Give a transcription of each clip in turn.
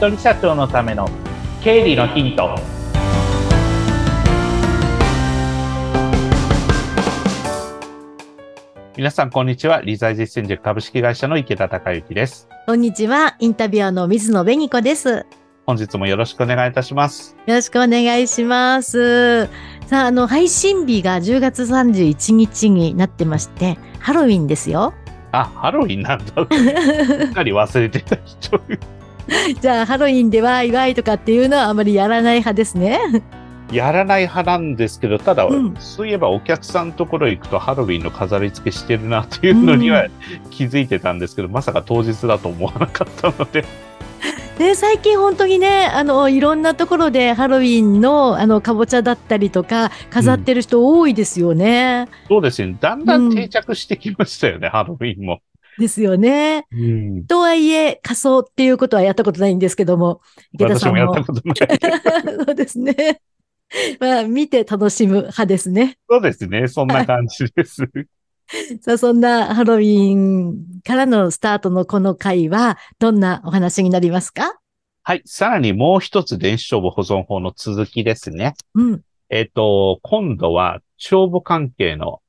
人社長のための経理のヒント。皆さんこんにちは。理財実践塾株式会社の池田孝之です。こんにちは。インタビュアーの水野紅子です。本日もよろしくお願いいたします。よろしくお願いします。さああの配信日が10月31日になってましてハロウィンですよ。あハロウィンなんだ。すっかり忘れてた人 じゃあハロウィンでワイワイとかっていうのはあまりやらない派ですね。やらない派なんですけど、ただ、うんそういえばお客さんのところ行くとハロウィンの飾り付けしてるなっていうのには 気づいてたんですけど、まさか当日だと思わなかったので、で 最近本当にねあのいろんなところでハロウィンのあのかぼちゃだったりとか飾ってる人多いですよね。そうですね、だんだん定着してきましたよね、ハロウィンも。ですよね。うん、とはいえ仮装っていうことはやったことないんですけども池田私さんももやったことない。そうですね。まあ見て楽しむ派ですね。そうですね、そんな感じです。さあそんなハロウィンからのスタートのこの回はどんなお話になりますか？はい、さらにもう一つ電子帳簿保存法の続きですね。うん。えっ、と、今度は帳簿関係の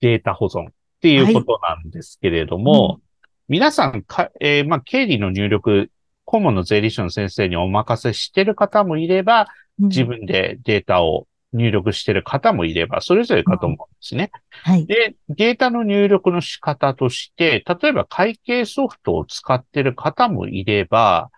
データ保存っていうことなんですけれども、はいうん。皆さんか、えーまあ、経理の入力、顧問の税理士の先生にお任せしてる方もいれば、自分でデータを入力してる方もいれば、それぞれかと思うんですね。はい。で、データの入力の仕方として、例えば会計ソフトを使ってる方もいれば、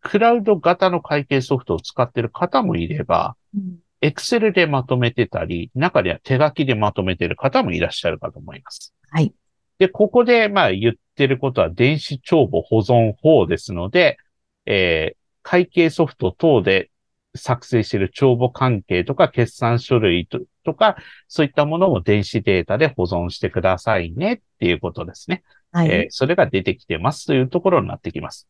クラウド型の会計ソフトを使ってる方もいれば、うんエクセルでまとめてたり、中では手書きでまとめてる方もいらっしゃるかと思います。はい。で、ここでまあ言ってることは電子帳簿保存法ですので、えー会計ソフト等で作成している帳簿関係とか決算書類ととか、そういったものも電子データで保存してくださいねっていうことですね。はい。えーそれが出てきてますというところになってきます。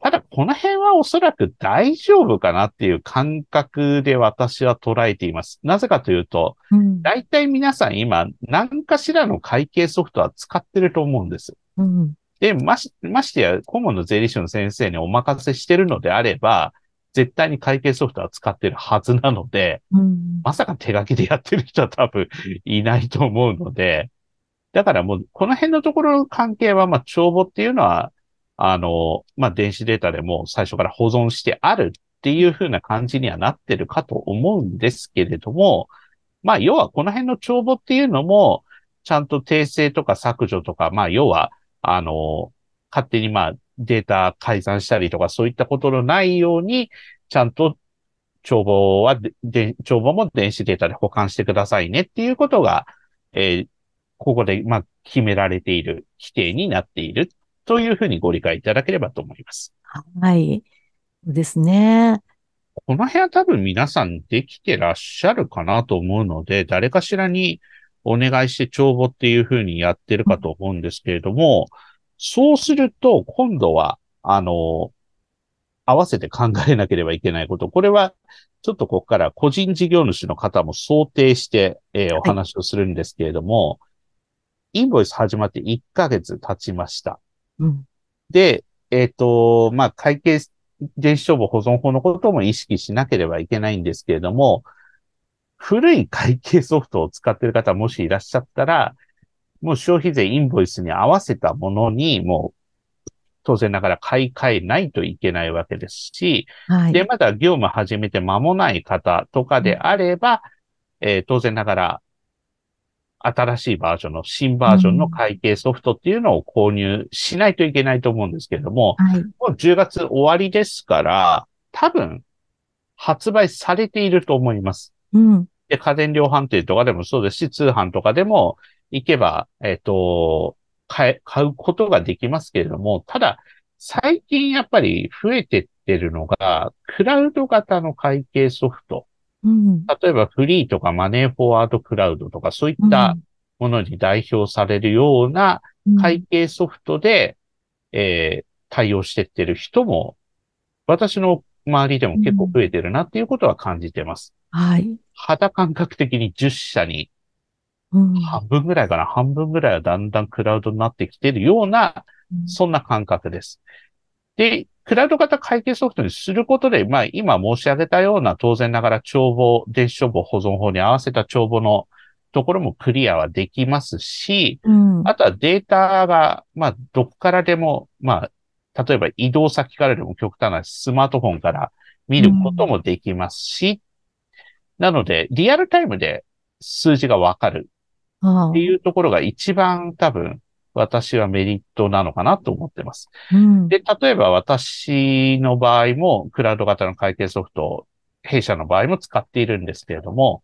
ただ、この辺はおそらく大丈夫かなっていう感覚で私は捉えています。なぜかというと、うん大体皆さん今、何かしらの会計ソフトは使ってると思うんです。うんで、まし、ましてや、顧問の税理士の先生にお任せしてるのであれば、絶対に会計ソフトは使ってるはずなので、うんまさか手書きでやってる人は多分いないと思うので、だからもう、この辺のところの関係は、まあ、帳簿っていうのは、あの、まあ、電子データでも最初から保存してあるっていう風な感じにはなってるかと思うんですけれども、まあ、要はこの辺の帳簿っていうのも、ちゃんと訂正とか削除とか、まあ、要は、あの、勝手にまあ、データ改ざんしたりとか、そういったことのないように、ちゃんと帳簿はで、帳簿も電子データで保管してくださいねっていうことが、えーここで、まあ、決められている規定になっている。というふうにご理解いただければと思います。はい。そうですね。この辺は多分皆さんできてらっしゃるかなと思うので、誰かしらにお願いして帳簿っていうふうにやってるかと思うんですけれども、そうすると今度は、あの、合わせて考えなければいけないこと。これは、ちょっとここから個人事業主の方も想定して、えーお話をするんですけれども、インボイス始まって1ヶ月経ちました。うん。で、えっ、と、まあ、会計電子帳簿保存法のことも意識しなければいけないんですけれども、古い会計ソフトを使っている方もしいらっしゃったら、もう消費税インボイスに合わせたものに、もう、当然ながら買い替えないといけないわけですし、はい。で、まだ業務始めて間もない方とかであれば、えー当然ながら、新しいバージョンの、新バージョンの会計ソフトっていうのを購入しないといけないと思うんですけれども、はい。もう10月終わりですから、多分、発売されていると思います。うん。で、家電量販店とかでもそうですし、通販とかでも行けば、えっ、と、買え、買うことができますけれども、ただ、最近やっぱり増えてってるのが、クラウド型の会計ソフト。うん。例えばフリーとかマネーフォワードクラウドとかそういったものに代表されるようなうん会計ソフトで、えー対応してってる人も、私の周りでも結構増えてるなっていうことは感じてます。はい。肌感覚的に10社にうん半分ぐらいかな、半分ぐらいはだんだんクラウドになってきてるような、そんな感覚です。で、クラウド型会計ソフトにすることで、まあ今申し上げたような当然ながら帳簿、電子帳簿保存法に合わせた帳簿のところもクリアはできますし、うん。あとはデータが、まあどこからでも、まあ例えば移動先からでも極端なスマートフォンから見ることもできますし、なのでリアルタイムで数字がわかるっていうところが一番多分私はメリットなのかなと思ってます。うん。で、例えば私の場合もクラウド型の会計ソフトを弊社の場合も使っているんですけれども、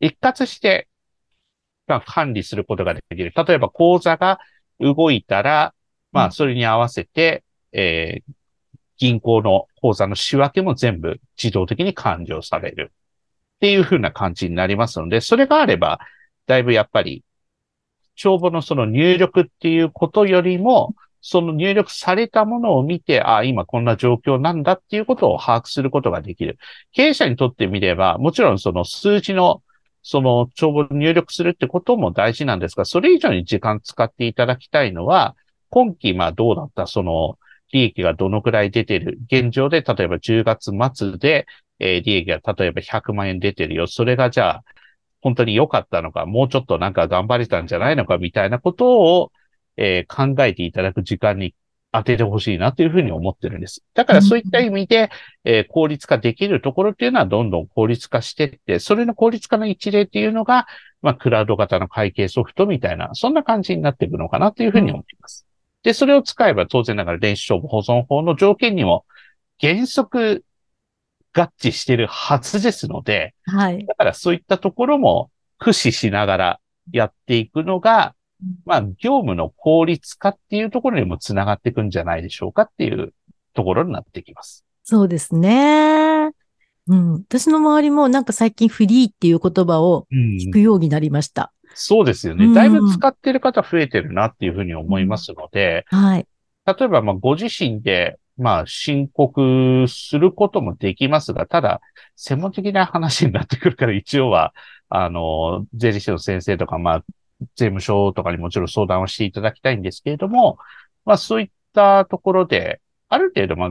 一括してまあ管理することができる。例えば口座が動いたら、まうんあそれに合わせて、えー銀行の口座の仕分けも全部自動的に完了される。っていう風な感じになりますので、それがあれば、だいぶやっぱり、帳簿のその入力っていうことよりも、その入力されたものを見て、ああ、今こんな状況なんだっていうことを把握することができる。経営者にとってみれば、もちろんその数字の、その帳簿を入力するってことも大事なんですが、それ以上に時間使っていただきたいのは、今期まあどうだった、その利益がどのくらい出てる。現状で例えば10月末で、えー利益が例えば100万円出てるよ。それがじゃあ、本当に良かったのか、もうちょっとなんか頑張れたんじゃないのかみたいなことを、えー考えていただく時間に当ててほしいなというふうに思ってるんです。だからそういった意味で、えー効率化できるところっていうのはどんどん効率化していって、それの効率化の一例っていうのが、まあ、クラウド型の会計ソフトみたいな、そんな感じになっていくのかなというふうに思います。で、それを使えば当然ながら電子帳簿保存法の条件にも原則合致しているはずですので、はい。だからそういったところも駆使しながらやっていくのがうん、まあ、業務の効率化っていうところにもつながっていくんじゃないでしょうかっていうところになってきます。そうですね。うん。私の周りもなんか最近フリーっていう言葉を聞くようになりました。そうですよね。うんだいぶ使ってる方増えてるなっていうふうに思いますので、はい。例えば、まあ、ご自身で、まあ、申告することもできますが、ただ、専門的な話になってくるから、一応は、あの、税理士の先生とか、まあ、税務署とかにもちろん相談をしていただきたいんですけれども、まあ、そういったところで、ある程度、まあ、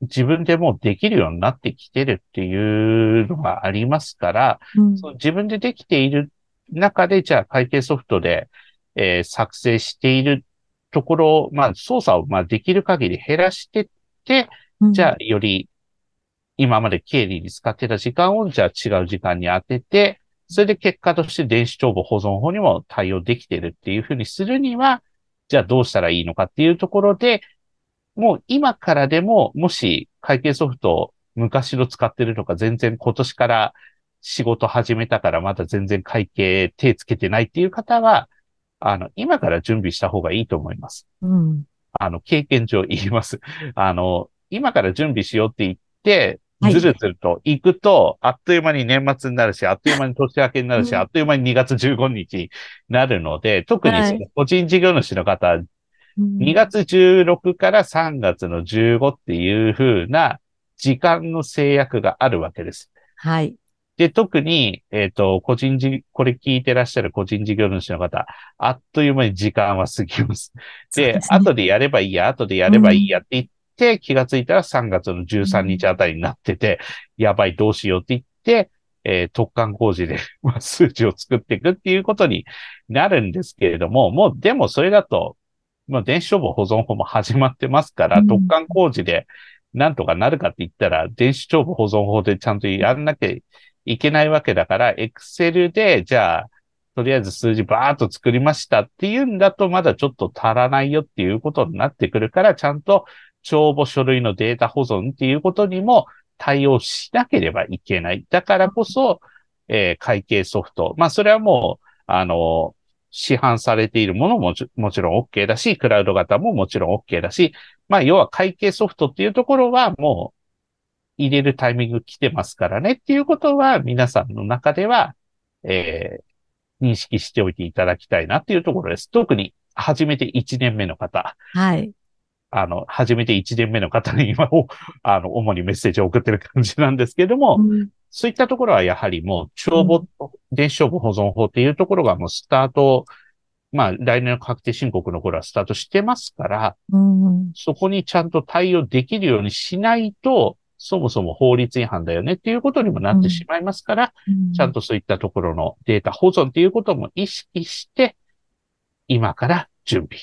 自分でもうできるようになってきてるっていうのがありますから、うん。その自分でできている中で、じゃあ会計ソフトで、えー作成しているところ、まあ、操作をまあできる限り減らしてって、うん。じゃあより今まで経理に使ってた時間を、じゃあ違う時間に当てて、それで結果として電子帳簿保存法にも対応できてるっていうふうにするには、じゃあどうしたらいいのかっていうところで、もう今からでも、もし会計ソフトを昔の使ってるとか、全然今年から仕事始めたからまだ全然会計手つけてないっていう方は、あの、今から準備した方がいいと思います。うん。あの、経験上言います。あの、今から準備しようって言って、はいずるずると行くと、あっという間に年末になるし、あっという間に年明けになるし、うんあっという間に2月15日になるので、特に個人事業主の方、うん2月16から3月の15っていう風な時間の制約があるわけです。はい。で、特に、えっ、と、個人事、これ聞いてらっしゃる個人事業主の方、あっという間に時間は過ぎます。で、ですね後でやればいいや、後でやればいいやって言って、気がついたら3月の13日あたりになってて、やばい、どうしようって言って、えー突貫工事でまあ数値を作っていくっていうことになるんですけれども、もうでもそれだと、もう電子帳簿保存法も始まってますから、うん突貫工事でなんとかなるかって言ったら、電子帳簿保存法でちゃんとやんなきゃいけないわけだから、Excel で、じゃあ、とりあえず数字バーっと作りましたっていうんだと、まだちょっと足らないよっていうことになってくるから、ちゃんと帳簿書類のデータ保存っていうことにも対応しなければいけない。だからこそ、えー会計ソフト。まあ、それはもう、あの、市販されているものももちもちろん OK だし、クラウド型ももちろん OK だし、まあ、要は会計ソフトっていうところはもう入れるタイミング来てますからねっていうことは皆さんの中では、えー認識しておいていただきたいなっていうところです。特に初めて1年目の方、はい。あの、初めて1年目の方に今を、あの、主にメッセージを送ってる感じなんですけども、うんそういったところはやはりもう、帳簿、電子帳簿保存法っていうところがもうスタートまあ、来年の確定申告の頃はスタートしてますから、うん。そこにちゃんと対応できるようにしないと、そもそも法律違反だよねっていうことにもなってしまいますから、ちゃんとそういったところのデータ保存っていうことも意識して、今から準備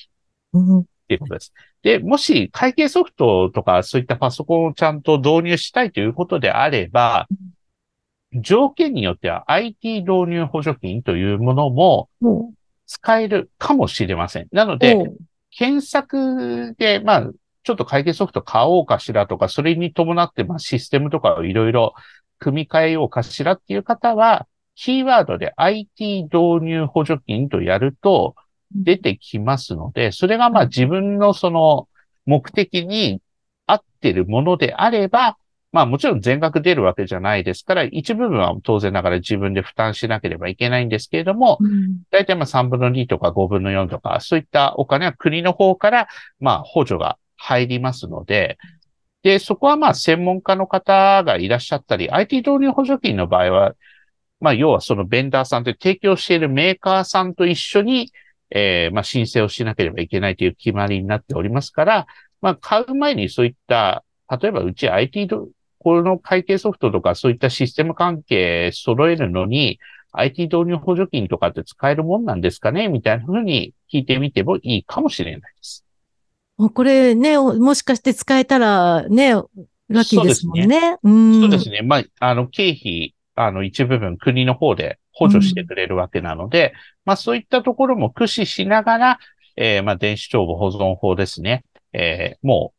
うん。っていうことです。で、もし会計ソフトとかそういったパソコンをちゃんと導入したいということであれば、条件によっては IT 導入補助金というものもも使えるかもしれません。なのう、で、検索で、まあ、ちょっと会計ソフト買おうかしらとか、それに伴って、まあ、システムとかをいろいろ組み替えようかしらっていう方は、キーワードで IT 導入補助金とやると出てきますので、それがまあ自分のその目的に合ってるものであれば、まあもちろん全額出るわけじゃないですから、一部分は当然ながら自分で負担しなければいけないんですけれども、うん。大体まあ3分の2とか5分の4とか、そういったお金は国の方からまあ補助が入りますので、で、そこはまあ専門家の方がいらっしゃったり、IT 導入補助金の場合は、まあ要はそのベンダーさんで提供しているメーカーさんと一緒に、えーまあ申請をしなければいけないという決まりになっておりますから、まあ買う前にそういった、例えばうち IT この会計ソフトとかそういったシステム関係揃えるのに、IT 導入補助金とかって使えるもんなんですかね？みたいな風に聞いてみてもいいかもしれないです。これね、おもしかして使えたらね、ラッキーですもんね。うん。そうですね。まあ、あの、経費、あの、一部分国の方で補助してくれるわけなので、まあ、そういったところも駆使しながら、えーまあ、電子帳簿保存法ですね。えーもう、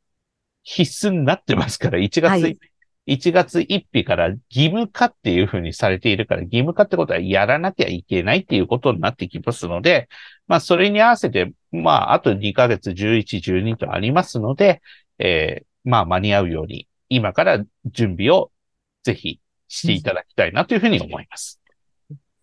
必須になってますから、1月、はい1月1日から義務化っていうふうにされているから、義務化ってことはやらなきゃいけないっていうことになってきますので、まあ、それに合わせて、まあ、あと2ヶ月、11、12とありますので、えーまあ、間に合うように、今から準備をぜひしていただきたいなというふうに思います。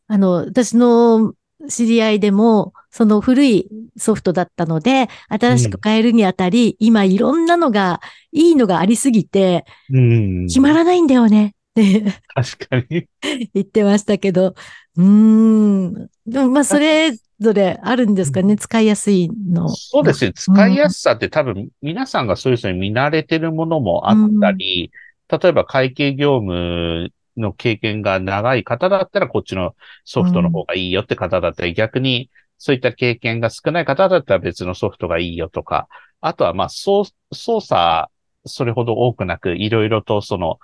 あの、私の知り合いでも、その古いソフトだったので、新しく変えるにあたり、今いろんなのが、いいのがありすぎて、うん。決まらないんだよねっ て確かに。言ってましたけど、うーん。でもまあ、それぞれあるんですかね、使いやすいの。そうですね。使いやすさって多分皆さんがそれぞれ見慣れてるものもあったり、例えば会計業務の経験が長い方だったらこっちのソフトの方がいいよって方だったり、逆にそういった経験が少ない方だったら別のソフトがいいよとか、あとはまあ操操作それほど多くなくいろいろとその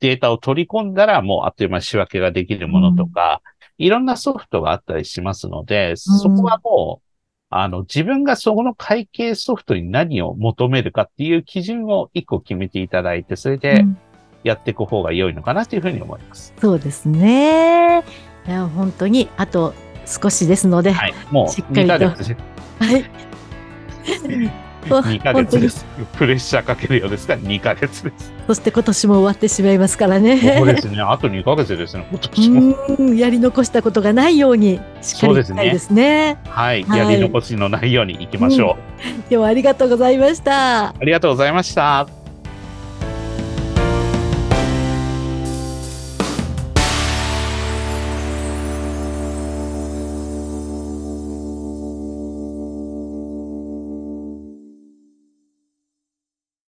データを取り込んだらもうあっという間に仕分けができるものとか、いろんなソフトがあったりしますので、そこはもう、あの、自分がそこの会計ソフトに何を求めるかっていう基準を一個決めていただいて、それでうんやっていく方が良いのかなというふうに思います。そうですね。いや、本当に、あと少しですので、はい。もうしっかり2とはい。2ヶ月です。プレッシャーかけるようですが、2ヶ月です。そして今年も終わってしまいますからね。そうですね。あと2ヶ月ですね、今年も。うん、やり残したことがないように、しっかりいきたいですね。はい。はいやり残しのないように行きましょう。今日はありがとうございました。ありがとうございました。